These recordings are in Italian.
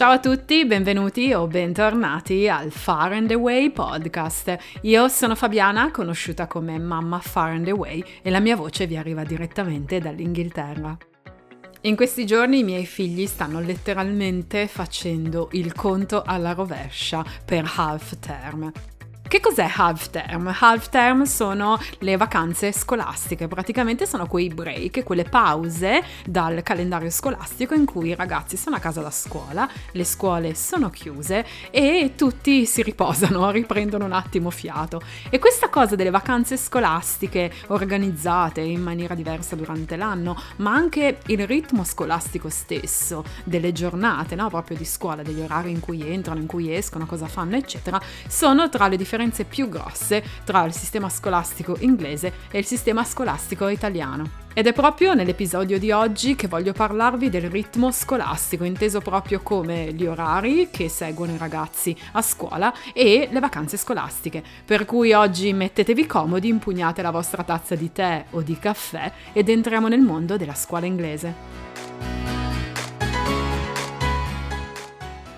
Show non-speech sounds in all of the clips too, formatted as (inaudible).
Ciao a tutti, benvenuti o bentornati al Far and Away podcast. Io sono Fabiana, conosciuta come Mamma Far and Away e la mia voce vi arriva direttamente dall'Inghilterra. In questi giorni i miei figli stanno letteralmente facendo il conto alla rovescia per half term. Che cos'è half term? Half term sono le vacanze scolastiche, praticamente sono quei break, quelle pause dal calendario scolastico in cui i ragazzi sono a casa da scuola, le scuole sono chiuse e tutti si riposano, (laughs) riprendono un attimo fiato. E questa cosa delle vacanze scolastiche organizzate in maniera diversa durante l'anno, ma anche il ritmo scolastico stesso, delle giornate, no? proprio di scuola, degli orari in cui entrano, in cui escono, cosa fanno, eccetera, sono tra le differenze differenze più grosse tra il sistema scolastico inglese e il sistema scolastico italiano. Ed è proprio nell'episodio di oggi che voglio parlarvi del ritmo scolastico, inteso proprio come gli orari che seguono i ragazzi a scuola e le vacanze scolastiche. Per cui oggi mettetevi comodi, impugnate la vostra tazza di tè o di caffè ed entriamo nel mondo della scuola inglese.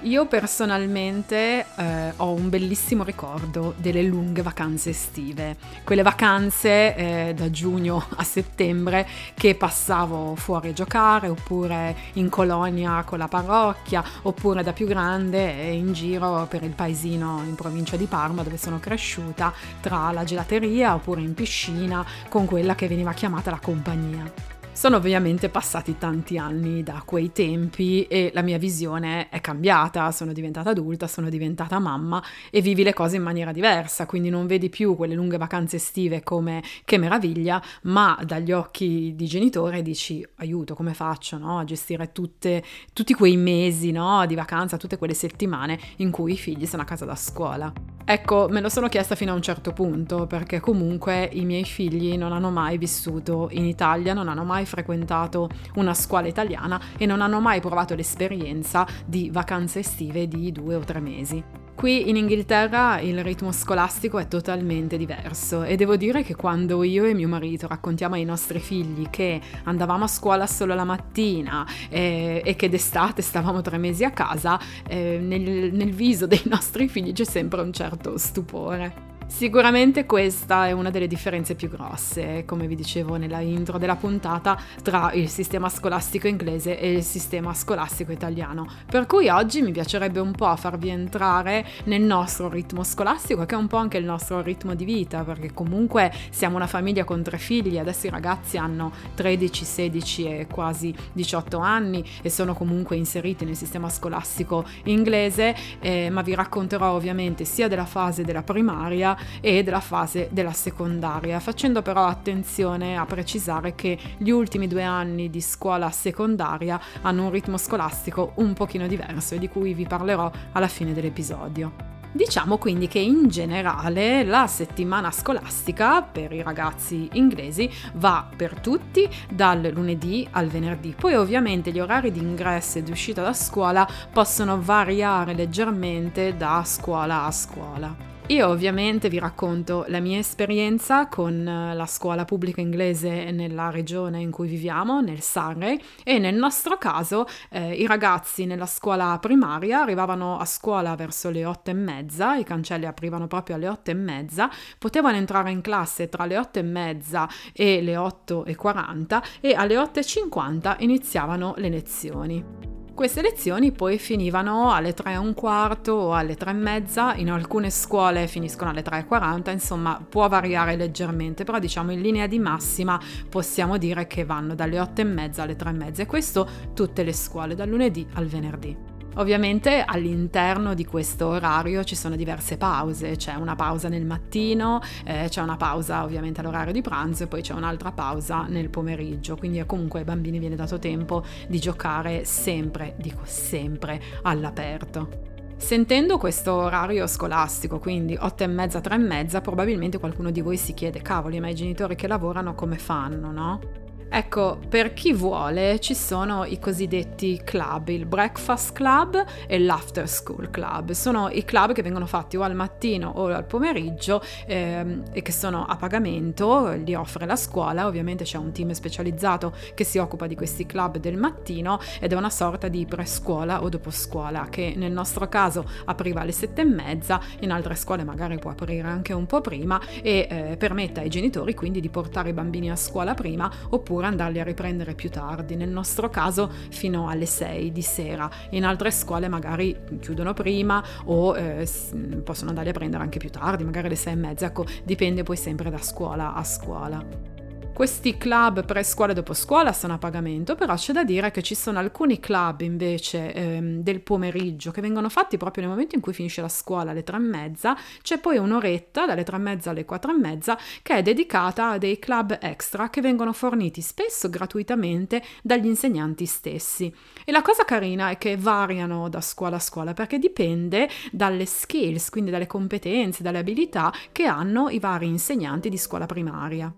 Io personalmente eh, ho un bellissimo ricordo delle lunghe vacanze estive, quelle vacanze eh, da giugno (laughs) a settembre che passavo fuori a giocare oppure in colonia con la parrocchia oppure da più grande eh, in giro per il paesino in provincia di Parma dove sono cresciuta tra la gelateria oppure in piscina con quella che veniva chiamata la compagnia. Sono ovviamente passati tanti anni da quei tempi e la mia visione è cambiata, sono diventata adulta, sono diventata mamma e vivi le cose in maniera diversa, quindi non vedi più quelle lunghe vacanze estive come che meraviglia, ma dagli occhi di genitore dici aiuto, come faccio no? a gestire tutte, tutti quei mesi no? di vacanza, tutte quelle settimane in cui i figli sono a casa da scuola. Ecco, me lo sono chiesta fino a un certo punto, perché comunque i miei figli non hanno mai vissuto in Italia, non hanno mai frequentato una scuola italiana e non hanno mai provato l'esperienza di vacanze estive di due o tre mesi. Qui in Inghilterra il ritmo scolastico è totalmente diverso e devo dire che quando io e mio marito raccontiamo ai nostri figli che andavamo a scuola solo la mattina eh, e che d'estate stavamo tre mesi a casa, eh, nel, nel viso dei nostri figli c'è sempre un certo stupore. Sicuramente questa è una delle differenze più grosse, come vi dicevo nella intro della puntata, tra il sistema scolastico inglese e il sistema scolastico italiano. Per cui oggi mi piacerebbe un po' farvi entrare nel nostro ritmo scolastico, che è un po' anche il nostro ritmo di vita, perché comunque siamo una famiglia con tre figli, adesso i ragazzi hanno 13, 16 e quasi 18 anni e sono comunque inseriti nel sistema scolastico inglese, eh, ma vi racconterò ovviamente sia della fase della primaria e della fase della secondaria, facendo però attenzione a precisare che gli ultimi due anni di scuola secondaria hanno un ritmo scolastico un pochino diverso e di cui vi parlerò alla fine dell'episodio. Diciamo quindi che in generale la settimana scolastica per i ragazzi inglesi va per tutti dal lunedì al venerdì. Poi ovviamente gli orari di ingresso e di uscita da scuola possono variare leggermente da scuola a scuola. Io ovviamente vi racconto la mia esperienza con eh, la scuola pubblica inglese nella regione in cui viviamo, nel Surrey, e nel nostro caso eh, i ragazzi nella scuola primaria arrivavano a scuola verso le otto e mezza, i cancelli aprivano proprio alle otto e mezza, potevano entrare in classe tra le otto e mezza e le otto e quaranta e alle otto e cinquanta iniziavano le lezioni. Queste lezioni poi finivano alle 3 e un quarto o alle 3 e mezza, in alcune scuole finiscono alle 3 e 40, insomma può variare leggermente, però diciamo in linea di massima possiamo dire che vanno dalle 8 e mezza alle 3 e mezza e questo tutte le scuole, dal lunedì al venerdì. Ovviamente all'interno di questo orario ci sono diverse pause, c'è una pausa nel mattino, eh, c'è una pausa ovviamente all'orario di pranzo e poi c'è un'altra pausa nel pomeriggio, quindi comunque ai bambini viene dato tempo di giocare sempre, dico sempre, all'aperto. Sentendo questo orario scolastico, quindi 8 e mezza, 3 e mezza, probabilmente qualcuno di voi si chiede, cavoli, ma i genitori che lavorano come fanno, no? Ecco, per chi vuole ci sono i cosiddetti club, il breakfast club e l'after school club. Sono i club che vengono fatti o al mattino o al pomeriggio ehm, e che sono a pagamento, li offre la scuola, ovviamente c'è un team specializzato che si occupa di questi club del mattino ed è una sorta di prescuola o dopo scuola che nel nostro caso apriva alle sette e mezza, in altre scuole magari può aprire anche un po' prima e eh, permette ai genitori quindi di portare i bambini a scuola prima oppure andarli a riprendere più tardi, nel nostro caso fino alle 6 di sera, in altre scuole magari chiudono prima o eh, possono andarli a prendere anche più tardi, magari alle 6 e mezza, ecco dipende poi sempre da scuola a scuola. Questi club pre-scuola e dopo scuola sono a pagamento, però c'è da dire che ci sono alcuni club invece ehm, del pomeriggio che vengono fatti proprio nel momento in cui finisce la scuola alle tre e mezza, c'è poi un'oretta dalle tre e mezza alle quattro e mezza che è dedicata a dei club extra che vengono forniti spesso gratuitamente dagli insegnanti stessi. E la cosa carina è che variano da scuola a scuola perché dipende dalle skills, quindi dalle competenze, dalle abilità che hanno i vari insegnanti di scuola primaria.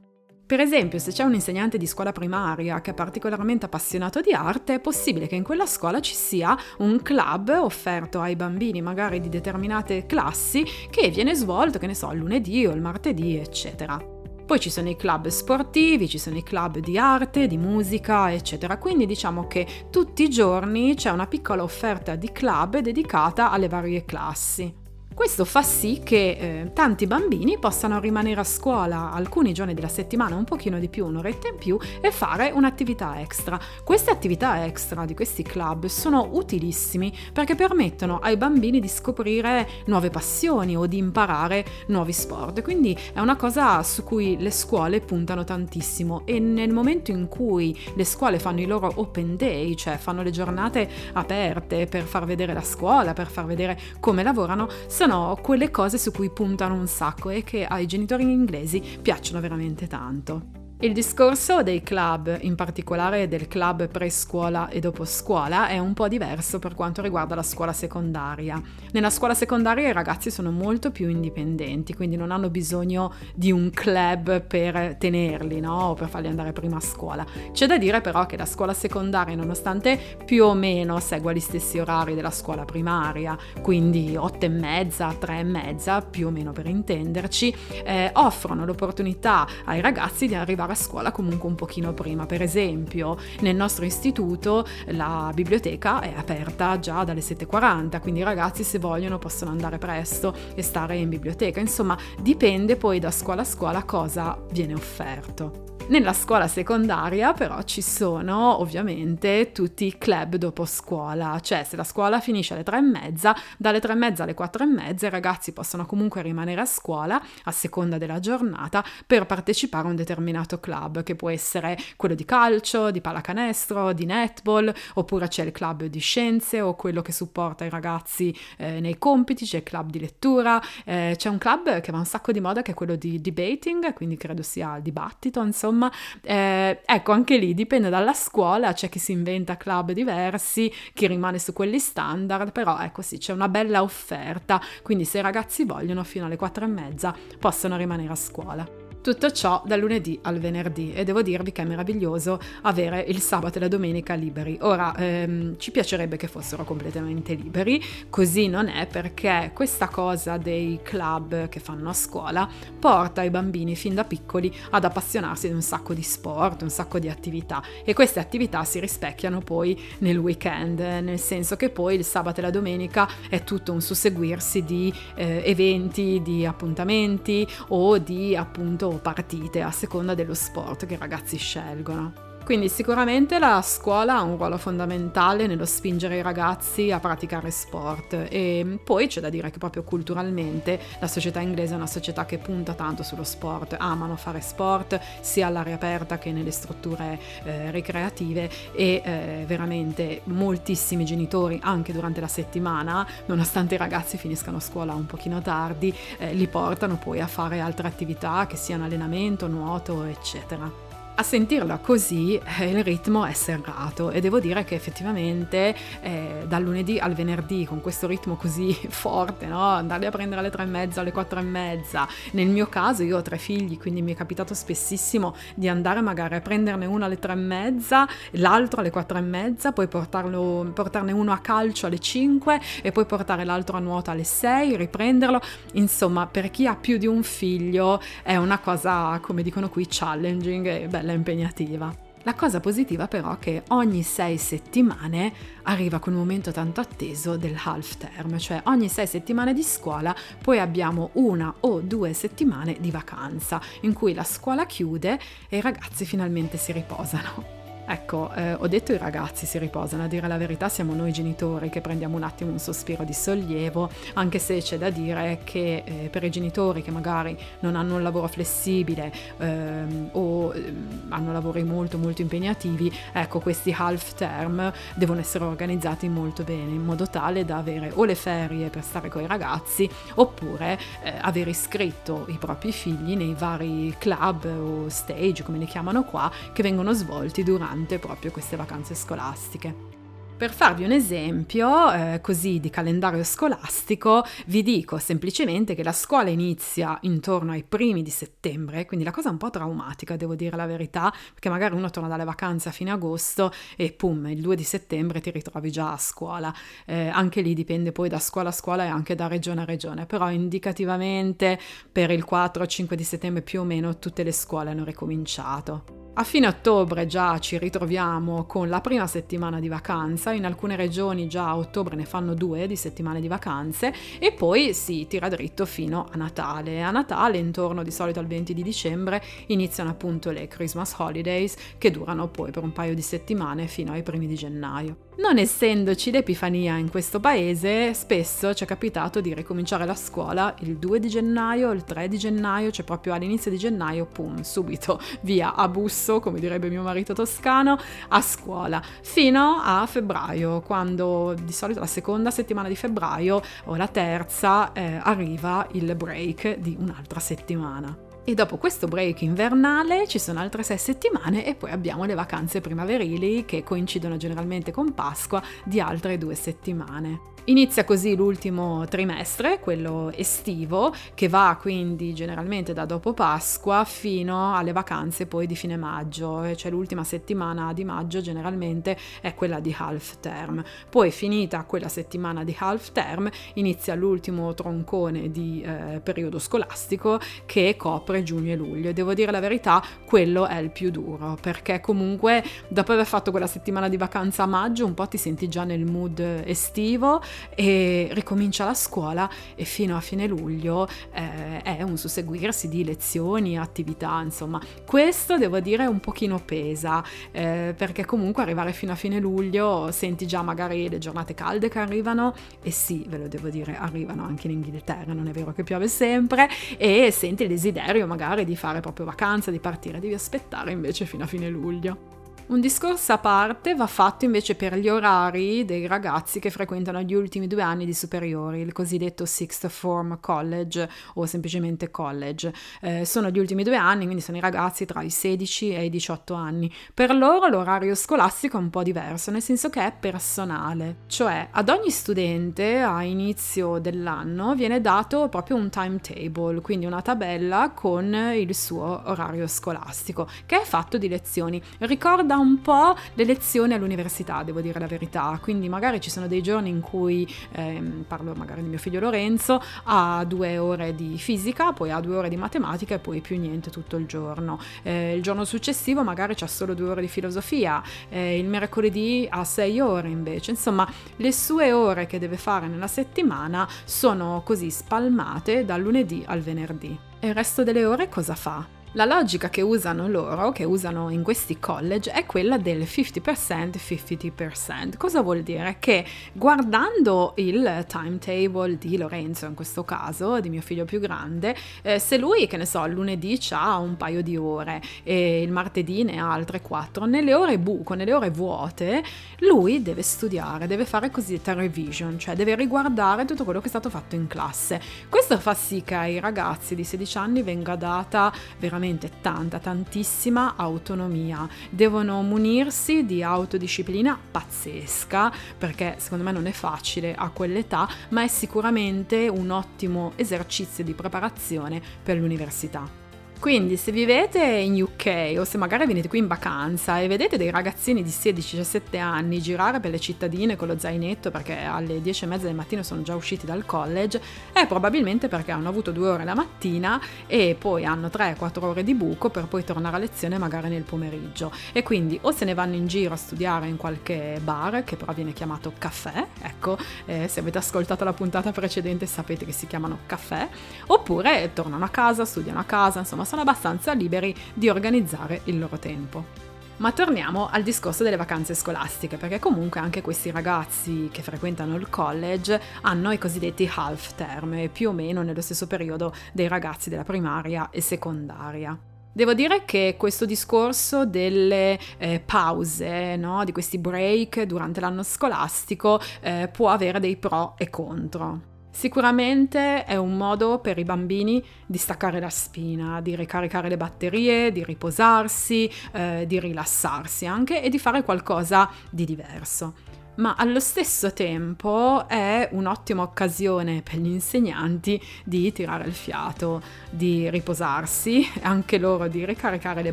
Per esempio, se c'è un insegnante di scuola primaria che è particolarmente appassionato di arte, è possibile che in quella scuola ci sia un club offerto ai bambini magari di determinate classi che viene svolto, che ne so, il lunedì o il martedì, eccetera. Poi ci sono i club sportivi, ci sono i club di arte, di musica, eccetera. Quindi diciamo che tutti i giorni c'è una piccola offerta di club dedicata alle varie classi. Questo fa sì che eh, tanti bambini possano rimanere a scuola alcuni giorni della settimana, un pochino di più, un'oretta in più, e fare un'attività extra. Queste attività extra di questi club sono utilissimi perché permettono ai bambini di scoprire nuove passioni o di imparare nuovi sport. Quindi è una cosa su cui le scuole puntano tantissimo e nel momento in cui le scuole fanno i loro open day, cioè fanno le giornate aperte per far vedere la scuola, per far vedere come lavorano, sono quelle cose su cui puntano un sacco e che ai genitori inglesi piacciono veramente tanto. Il discorso dei club, in particolare del club pre-scuola e dopo scuola, è un po' diverso per quanto riguarda la scuola secondaria. Nella scuola secondaria i ragazzi sono molto più indipendenti, quindi non hanno bisogno di un club per tenerli, no? O per farli andare prima a scuola. C'è da dire però che la scuola secondaria, nonostante più o meno segua gli stessi orari della scuola primaria, quindi 8 e mezza, 3 e mezza, più o meno per intenderci, eh, offrono l'opportunità ai ragazzi di arrivare a scuola comunque un pochino prima. Per esempio, nel nostro istituto la biblioteca è aperta già dalle 7.40, quindi i ragazzi se vogliono possono andare presto e stare in biblioteca. Insomma, dipende poi da scuola a scuola cosa viene offerto. Nella scuola secondaria però ci sono ovviamente tutti i club dopo scuola, cioè se la scuola finisce alle tre e mezza, dalle tre e mezza alle quattro e mezza i ragazzi possono comunque rimanere a scuola a seconda della giornata per partecipare a un determinato club che può essere quello di calcio, di pallacanestro, di netball, oppure c'è il club di scienze o quello che supporta i ragazzi eh, nei compiti, c'è il club di lettura, eh, c'è un club che va un sacco di moda che è quello di debating, quindi credo sia il dibattito, insomma insomma, eh, ecco anche lì dipende dalla scuola, c'è chi si inventa club diversi, chi rimane su quelli standard, però ecco sì, c'è una bella offerta, quindi se i ragazzi vogliono fino alle quattro e mezza possono rimanere a scuola. Tutto ciò dal lunedì al venerdì e devo dirvi che è meraviglioso avere il sabato e la domenica liberi. Ora ehm, ci piacerebbe che fossero completamente liberi, così non è perché questa cosa dei club che fanno a scuola porta i bambini fin da piccoli ad appassionarsi di un sacco di sport, un sacco di attività e queste attività si rispecchiano poi nel weekend, nel senso che poi il sabato e la domenica è tutto un susseguirsi di eh, eventi, di appuntamenti o di appunto partite a seconda dello sport che i ragazzi scelgono. Quindi sicuramente la scuola ha un ruolo fondamentale nello spingere i ragazzi a praticare sport e poi c'è da dire che proprio culturalmente la società inglese è una società che punta tanto sullo sport, amano fare sport sia all'aria aperta che nelle strutture eh, ricreative e eh, veramente moltissimi genitori anche durante la settimana, nonostante i ragazzi finiscano scuola un pochino tardi, eh, li portano poi a fare altre attività che siano allenamento, nuoto, eccetera. A sentirla così eh, il ritmo è serrato e devo dire che effettivamente eh, dal lunedì al venerdì con questo ritmo così (laughs) forte, no? andarli a prendere alle tre e mezza, alle quattro e mezza, nel mio caso io ho tre figli quindi mi è capitato spessissimo di andare magari a prenderne uno alle tre e mezza, l'altro alle quattro e mezza, poi portarlo, portarne uno a calcio alle cinque e poi portare l'altro a nuoto alle sei, riprenderlo, insomma per chi ha più di un figlio è una cosa come dicono qui challenging e bella impegnativa. La cosa positiva però è che ogni sei settimane arriva quel momento tanto atteso del half term, cioè ogni sei settimane di scuola poi abbiamo una o due settimane di vacanza in cui la scuola chiude e i ragazzi finalmente si riposano. Ecco, eh, ho detto i ragazzi si riposano, a dire la verità siamo noi genitori che prendiamo un attimo un sospiro di sollievo, anche se c'è da dire che eh, per i genitori che magari non hanno un lavoro flessibile ehm, o ehm, hanno lavori molto molto impegnativi, ecco questi half term devono essere organizzati molto bene in modo tale da avere o le ferie per stare con i ragazzi oppure eh, aver iscritto i propri figli nei vari club o stage come li chiamano qua che vengono svolti durante durante proprio queste vacanze scolastiche. Per farvi un esempio eh, così di calendario scolastico, vi dico semplicemente che la scuola inizia intorno ai primi di settembre, quindi la cosa è un po' traumatica, devo dire la verità, perché magari uno torna dalle vacanze a fine agosto e pum, il 2 di settembre ti ritrovi già a scuola. Eh, anche lì dipende poi da scuola a scuola e anche da regione a regione, però indicativamente per il 4-5 di settembre più o meno tutte le scuole hanno ricominciato. A fine ottobre già ci ritroviamo con la prima settimana di vacanza, in alcune regioni già a ottobre ne fanno due di settimane di vacanze e poi si tira dritto fino a Natale. A Natale, intorno di solito al 20 di dicembre, iniziano appunto le Christmas Holidays che durano poi per un paio di settimane fino ai primi di gennaio. Non essendoci l'Epifania in questo paese, spesso ci è capitato di ricominciare la scuola il 2 di gennaio, il 3 di gennaio, cioè proprio all'inizio di gennaio, pum, subito via a busso, come direbbe mio marito toscano, a scuola, fino a febbraio, quando di solito la seconda settimana di febbraio o la terza eh, arriva il break di un'altra settimana. E dopo questo break invernale ci sono altre sei settimane e poi abbiamo le vacanze primaverili che coincidono generalmente con Pasqua di altre due settimane. Inizia così l'ultimo trimestre, quello estivo, che va quindi generalmente da dopo Pasqua fino alle vacanze poi di fine maggio, cioè l'ultima settimana di maggio generalmente è quella di half term. Poi finita quella settimana di half term inizia l'ultimo troncone di eh, periodo scolastico che copre giugno e luglio. Devo dire la verità, quello è il più duro, perché comunque dopo aver fatto quella settimana di vacanza a maggio un po' ti senti già nel mood estivo e ricomincia la scuola e fino a fine luglio eh, è un susseguirsi di lezioni, attività, insomma. Questo devo dire un pochino pesa, eh, perché comunque arrivare fino a fine luglio senti già magari le giornate calde che arrivano e sì, ve lo devo dire, arrivano anche in Inghilterra, non è vero che piove sempre e senti il desiderio magari di fare proprio vacanza, di partire, devi aspettare invece fino a fine luglio. Un discorso a parte va fatto invece per gli orari dei ragazzi che frequentano gli ultimi due anni di superiori, il cosiddetto Sixth Form College o semplicemente college. Eh, sono gli ultimi due anni, quindi sono i ragazzi tra i 16 e i 18 anni. Per loro l'orario scolastico è un po' diverso, nel senso che è personale, cioè ad ogni studente a inizio dell'anno viene dato proprio un timetable, quindi una tabella con il suo orario scolastico, che è fatto di lezioni. Ricorda ricorda un po' le lezioni all'università, devo dire la verità. Quindi magari ci sono dei giorni in cui, ehm, parlo magari di mio figlio Lorenzo, ha due ore di fisica, poi ha due ore di matematica e poi più niente tutto il giorno. Eh, il giorno successivo magari c'ha solo due ore di filosofia, eh, il mercoledì ha sei ore invece. Insomma, le sue ore che deve fare nella settimana sono così spalmate dal lunedì al venerdì. E il resto delle ore cosa fa? La logica che usano loro, che usano in questi college, è quella del 50% 50%. Cosa vuol dire? Che guardando il timetable di Lorenzo, in questo caso, di mio figlio più grande, eh, se lui, che ne so, lunedì ha un paio di ore e il martedì ne ha altre quattro, nelle ore buco, nelle ore vuote, lui deve studiare, deve fare cosiddetta revision, cioè deve riguardare tutto quello che è stato fatto in classe. Questo fa sì che ai ragazzi di 16 anni venga data veramente veramente tanta, tantissima autonomia. Devono munirsi di autodisciplina pazzesca, perché secondo me non è facile a quell'età, ma è sicuramente un ottimo esercizio di preparazione per l'università. Quindi se vivete in UK o se magari venite qui in vacanza e vedete dei ragazzini di 16-17 anni girare per le cittadine con lo zainetto perché alle 10 e mezza del mattino sono già usciti dal college, è probabilmente perché hanno avuto due ore la mattina e poi hanno 3-4 ore di buco per poi tornare a lezione magari nel pomeriggio. E quindi o se ne vanno in giro a studiare in qualche bar che però viene chiamato caffè, ecco, eh, se avete ascoltato la puntata precedente sapete che si chiamano caffè, oppure tornano a casa, studiano a casa, insomma sono abbastanza liberi di organizzare il loro tempo. Ma torniamo al discorso delle vacanze scolastiche, perché comunque anche questi ragazzi che frequentano il college hanno i cosiddetti half term, più o meno nello stesso periodo dei ragazzi della primaria e secondaria. Devo dire che questo discorso delle eh, pause, no? di questi break durante l'anno scolastico, eh, può avere dei pro e contro. Sicuramente è un modo per i bambini di staccare la spina, di ricaricare le batterie, di riposarsi, eh, di rilassarsi anche e di fare qualcosa di diverso ma allo stesso tempo è un'ottima occasione per gli insegnanti di tirare il fiato, di riposarsi, anche loro di ricaricare le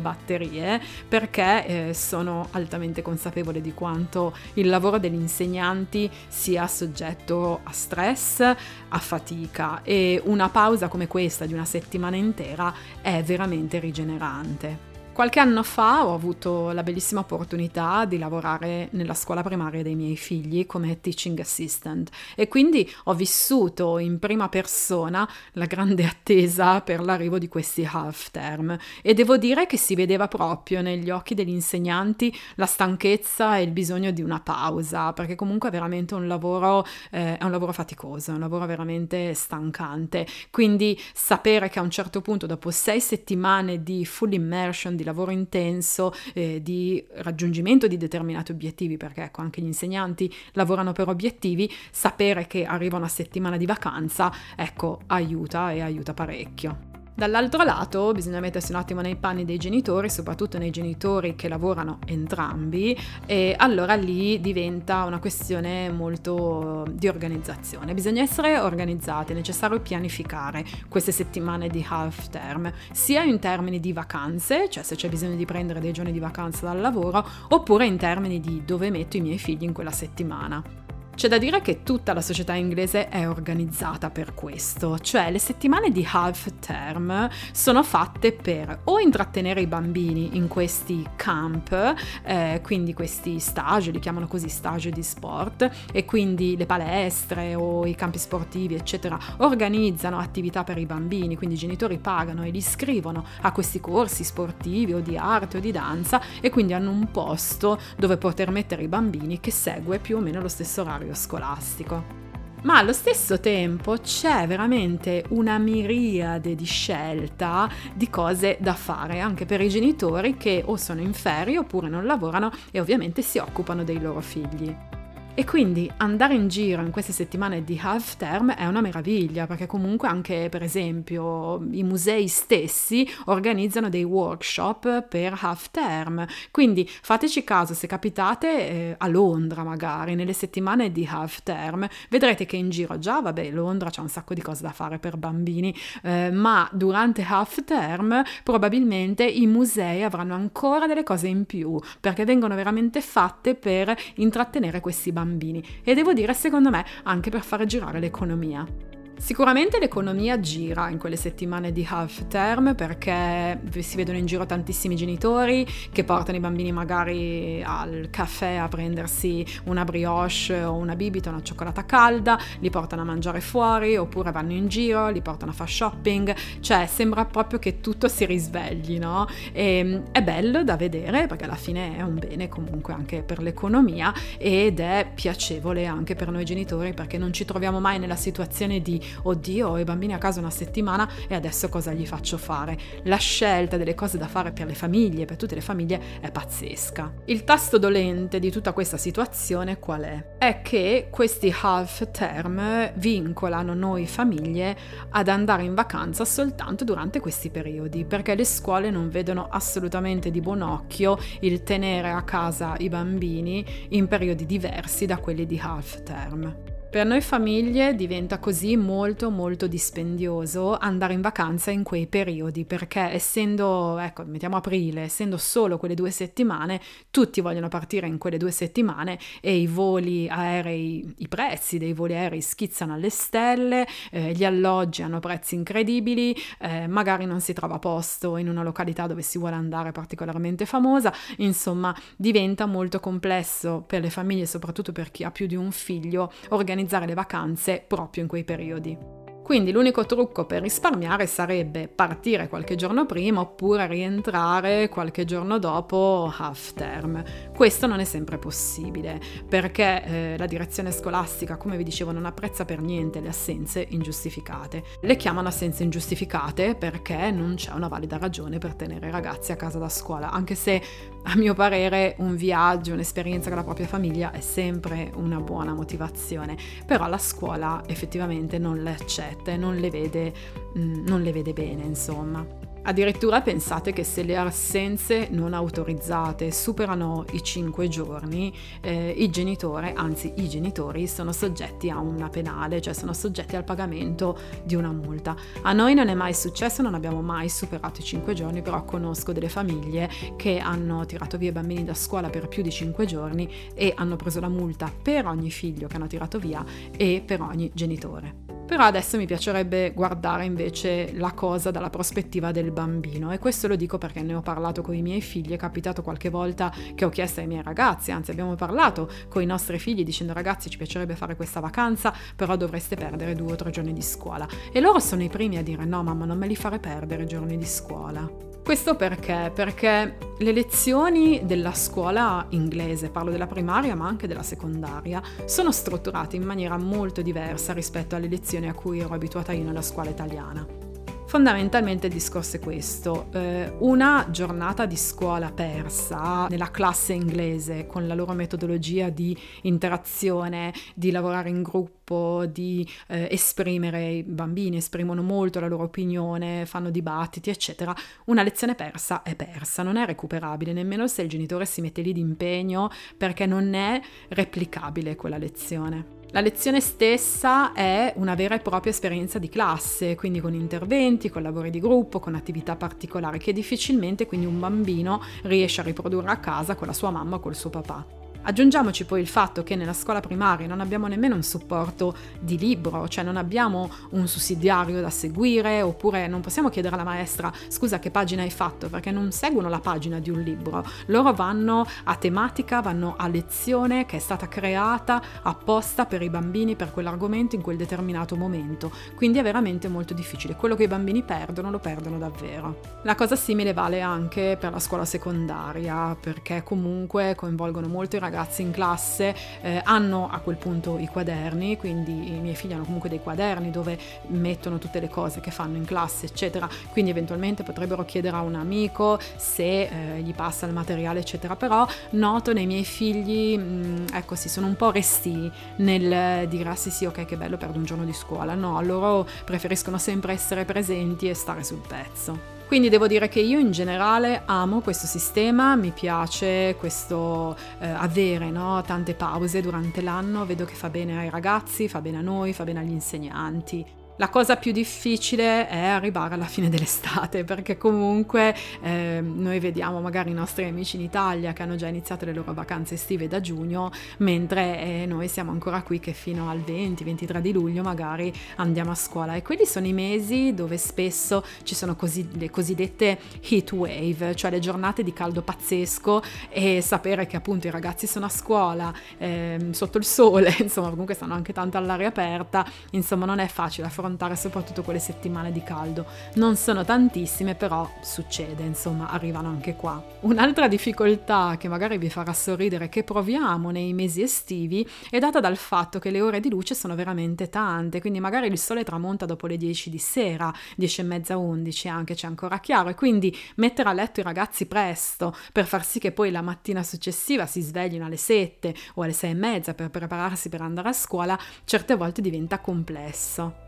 batterie, perché eh, sono altamente consapevole di quanto il lavoro degli insegnanti sia soggetto a stress, a fatica e una pausa come questa di una settimana intera è veramente rigenerante. Qualche anno fa ho avuto la bellissima opportunità di lavorare nella scuola primaria dei miei figli come teaching assistant e quindi ho vissuto in prima persona la grande attesa per l'arrivo di questi half term e devo dire che si vedeva proprio negli occhi degli insegnanti la stanchezza e il bisogno di una pausa perché comunque è veramente un lavoro, eh, è un lavoro faticoso, è un lavoro veramente stancante. Quindi sapere che a un certo punto dopo sei settimane di full immersion di lavoro intenso, eh, di raggiungimento di determinati obiettivi, perché ecco anche gli insegnanti lavorano per obiettivi, sapere che arriva una settimana di vacanza, ecco, aiuta e aiuta parecchio. Dall'altro lato bisogna mettersi un attimo nei panni dei genitori, soprattutto nei genitori che lavorano entrambi, e allora lì diventa una questione molto di organizzazione. Bisogna essere organizzati, è necessario pianificare queste settimane di half term, sia in termini di vacanze, cioè se c'è bisogno di prendere dei giorni di vacanza dal lavoro, oppure in termini di dove metto i miei figli in quella settimana. C'è da dire che tutta la società inglese è organizzata per questo, cioè le settimane di half term sono fatte per o intrattenere i bambini in questi camp, eh, quindi questi stage, li chiamano così stage di sport, e quindi le palestre o i campi sportivi, eccetera, organizzano attività per i bambini, quindi i genitori pagano e li iscrivono a questi corsi sportivi o di arte o di danza e quindi hanno un posto dove poter mettere i bambini che segue più o meno lo stesso orario orario scolastico. Ma allo stesso tempo c'è veramente una miriade di scelta di cose da fare anche per i genitori che o sono in ferie oppure non lavorano e ovviamente si occupano dei loro figli. E quindi andare in giro in queste settimane di half term è una meraviglia, perché comunque anche per esempio i musei stessi organizzano dei workshop per half term. Quindi fateci caso se capitate eh, a Londra magari nelle settimane di half term, vedrete che in giro già, vabbè, Londra c'è un sacco di cose da fare per bambini, eh, ma durante half term probabilmente i musei avranno ancora delle cose in più, perché vengono veramente fatte per intrattenere questi bambini bambini e devo dire secondo me anche per fare girare l'economia. Sicuramente l'economia gira in quelle settimane di half term perché si vedono in giro tantissimi genitori che portano i bambini magari al caffè a prendersi una brioche o una bibita, una cioccolata calda, li portano a mangiare fuori oppure vanno in giro, li portano a fare shopping, cioè sembra proprio che tutto si risvegli, no? E è bello da vedere perché alla fine è un bene comunque anche per l'economia ed è piacevole anche per noi genitori perché non ci troviamo mai nella situazione di oddio, ho i bambini a casa una settimana e adesso cosa gli faccio fare? La scelta delle cose da fare per le famiglie, per tutte le famiglie, è pazzesca. Il tasto dolente di tutta questa situazione qual è? È che questi half term vincolano noi famiglie ad andare in vacanza soltanto durante questi periodi, perché le scuole non vedono assolutamente di buon occhio il tenere a casa i bambini in periodi diversi da quelli di half term. Per noi famiglie diventa così molto molto dispendioso andare in vacanza in quei periodi perché essendo, ecco, mettiamo aprile, essendo solo quelle due settimane, tutti vogliono partire in quelle due settimane e i voli aerei, i prezzi dei voli aerei schizzano alle stelle, eh, gli alloggi hanno prezzi incredibili, eh, magari non si trova posto in una località dove si vuole andare particolarmente famosa, insomma diventa molto complesso per le famiglie, soprattutto per chi ha più di un figlio, organizzare organizzare le vacanze proprio in quei periodi. Quindi l'unico trucco per risparmiare sarebbe partire qualche giorno prima oppure rientrare qualche giorno dopo half term. Questo non è sempre possibile perché eh, la direzione scolastica, come vi dicevo, non apprezza per niente le assenze ingiustificate. Le chiamano assenze ingiustificate perché non c'è una valida ragione per tenere i ragazzi a casa da scuola, anche se a mio parere un viaggio, un'esperienza con la propria famiglia è sempre una buona motivazione, però la scuola effettivamente non le accetta e non le vede, mm, non le vede bene, insomma. Addirittura pensate che se le assenze non autorizzate superano i 5 giorni, eh, il genitore, anzi i genitori, sono soggetti a una penale, cioè sono soggetti al pagamento di una multa. A noi non è mai successo, non abbiamo mai superato i 5 giorni, però conosco delle famiglie che hanno tirato via i bambini da scuola per più di 5 giorni e hanno preso la multa per ogni figlio che hanno tirato via e per ogni genitore. Però adesso mi piacerebbe guardare invece la cosa dalla prospettiva del bambino e questo lo dico perché ne ho parlato con i miei figli, è capitato qualche volta che ho chiesto ai miei ragazzi, anzi abbiamo parlato con i nostri figli dicendo ragazzi ci piacerebbe fare questa vacanza, però dovreste perdere due o tre giorni di scuola. E loro sono i primi a dire no mamma non me li fare perdere giorni di scuola. Questo perché? Perché le lezioni della scuola inglese, parlo della primaria ma anche della secondaria, sono strutturate in maniera molto diversa rispetto alle lezioni a cui ero abituata io nella scuola italiana. Fondamentalmente il discorso è questo, eh, una giornata di scuola persa nella classe inglese con la loro metodologia di interazione, di lavorare in gruppo, di eh, esprimere, i bambini esprimono molto la loro opinione, fanno dibattiti, eccetera, una lezione persa è persa, non è recuperabile, nemmeno se il genitore si mette lì d'impegno perché non è replicabile quella lezione. La lezione stessa è una vera e propria esperienza di classe, quindi con interventi, con lavori di gruppo, con attività particolari che difficilmente quindi un bambino riesce a riprodurre a casa con la sua mamma o col suo papà. Aggiungiamoci poi il fatto che nella scuola primaria non abbiamo nemmeno un supporto di libro, cioè non abbiamo un sussidiario da seguire, oppure non possiamo chiedere alla maestra scusa che pagina hai fatto, perché non seguono la pagina di un libro. Loro vanno a tematica, vanno a lezione che è stata creata apposta per i bambini, per quell'argomento in quel determinato momento. Quindi è veramente molto difficile. Quello che i bambini perdono lo perdono davvero. La cosa simile vale anche per la scuola secondaria, perché comunque coinvolgono molto i ragazzi ragazzi in classe eh, hanno a quel punto i quaderni, quindi i miei figli hanno comunque dei quaderni dove mettono tutte le cose che fanno in classe, eccetera, quindi eventualmente potrebbero chiedere a un amico se eh, gli passa il materiale, eccetera, però noto nei miei figli, mh, mm, ecco sì, sono un po' resti nel dire ah sì sì ok che bello perdo un giorno di scuola, no, loro preferiscono sempre essere presenti e stare sul pezzo. Quindi devo dire che io in generale amo questo sistema, mi piace questo eh, avere no, tante pause durante l'anno, vedo che fa bene ai ragazzi, fa bene a noi, fa bene agli insegnanti. La cosa più difficile è arrivare alla fine dell'estate perché comunque eh, noi vediamo magari i nostri amici in Italia che hanno già iniziato le loro vacanze estive da giugno, mentre eh, noi siamo ancora qui che fino al 20-23 di luglio magari andiamo a scuola. E quelli sono i mesi dove spesso ci sono così, le cosiddette heat wave, cioè le giornate di caldo pazzesco e sapere che appunto i ragazzi sono a scuola eh, sotto il sole, (laughs) insomma comunque stanno anche tanto all'aria aperta, insomma non è facile affrontare affrontare soprattutto quelle settimane di caldo. Non sono tantissime, però succede, insomma, arrivano anche qua. Un'altra difficoltà che magari vi farà sorridere che proviamo nei mesi estivi è data dal fatto che le ore di luce sono veramente tante, quindi magari il sole tramonta dopo le 10 di sera, 10 e mezza, 11 anche c'è ancora chiaro e quindi mettere a letto i ragazzi presto per far sì che poi la mattina successiva si sveglino alle 7 o alle 6 e mezza per prepararsi per andare a scuola certe volte diventa complesso.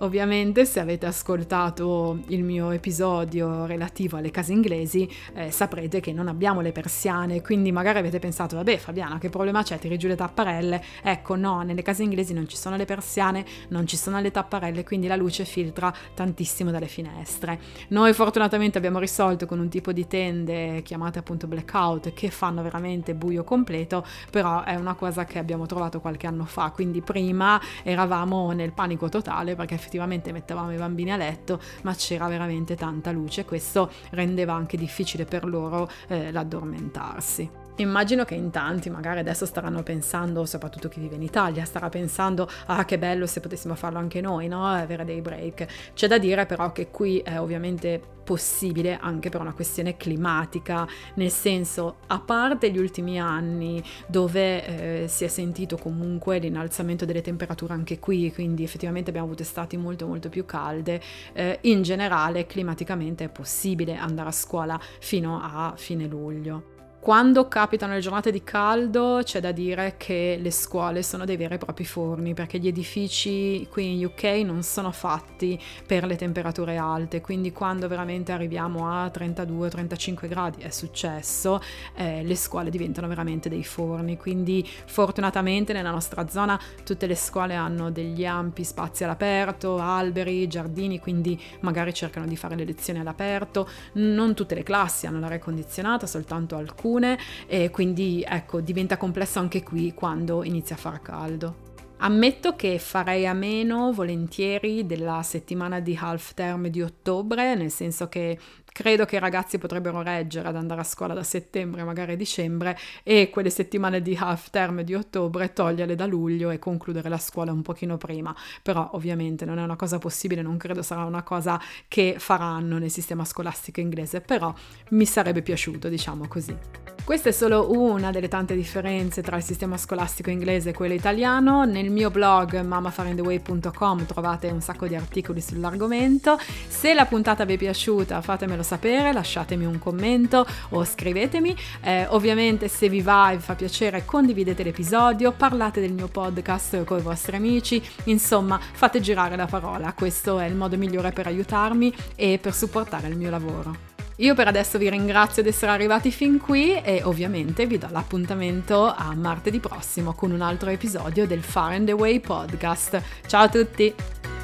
Ovviamente se avete ascoltato il mio episodio relativo alle case inglesi eh, saprete che non abbiamo le persiane, quindi magari avete pensato vabbè Fabiana che problema c'è, tiri giù le tapparelle? Ecco no, nelle case inglesi non ci sono le persiane, non ci sono le tapparelle, quindi la luce filtra tantissimo dalle finestre. Noi fortunatamente abbiamo risolto con un tipo di tende chiamate appunto blackout che fanno veramente buio completo, però è una cosa che abbiamo trovato qualche anno fa, quindi prima eravamo nel panico totale perché effettivamente mettevamo i bambini a letto, ma c'era veramente tanta luce, questo rendeva anche difficile per loro eh, l'addormentarsi. Immagino che in tanti magari adesso staranno pensando, soprattutto chi vive in Italia, starà pensando ah che bello se potessimo farlo anche noi, no? Avere dei break. C'è da dire però che qui è ovviamente possibile anche per una questione climatica, nel senso a parte gli ultimi anni dove eh, si è sentito comunque l'innalzamento delle temperature anche qui, quindi effettivamente abbiamo avuto estati molto molto più calde, eh, in generale climaticamente è possibile andare a scuola fino a fine luglio. Quando capitano le giornate di caldo c'è da dire che le scuole sono dei veri e propri forni perché gli edifici qui in UK non sono fatti per le temperature alte, quindi quando veramente arriviamo a 32-35 gradi è successo, eh, le scuole diventano veramente dei forni, quindi fortunatamente nella nostra zona tutte le scuole hanno degli ampi spazi all'aperto, alberi, giardini, quindi magari cercano di fare le lezioni all'aperto, non tutte le classi hanno l'aria condizionata, soltanto alcune alcune e quindi ecco diventa complesso anche qui quando inizia a far caldo. Ammetto che farei a meno volentieri della settimana di half term di ottobre, nel senso che credo che i ragazzi potrebbero reggere ad andare a scuola da settembre, magari dicembre, e quelle settimane di half term di ottobre toglierle da luglio e concludere la scuola un pochino prima. Però ovviamente non è una cosa possibile, non credo sarà una cosa che faranno nel sistema scolastico inglese, però mi sarebbe piaciuto, diciamo così. Questa è solo una delle tante differenze tra il sistema scolastico inglese e quello italiano. Nel mio blog mamafarindtheway.com trovate un sacco di articoli sull'argomento. Se la puntata vi è piaciuta fatemelo sapere, lasciatemi un commento o scrivetemi. Eh, ovviamente se vi va e vi fa piacere condividete l'episodio, parlate del mio podcast con i vostri amici, insomma fate girare la parola, questo è il modo migliore per aiutarmi e per supportare il mio lavoro. Io per adesso vi ringrazio di essere arrivati fin qui e ovviamente vi do l'appuntamento a martedì prossimo con un altro episodio del Far and Away podcast. Ciao a tutti!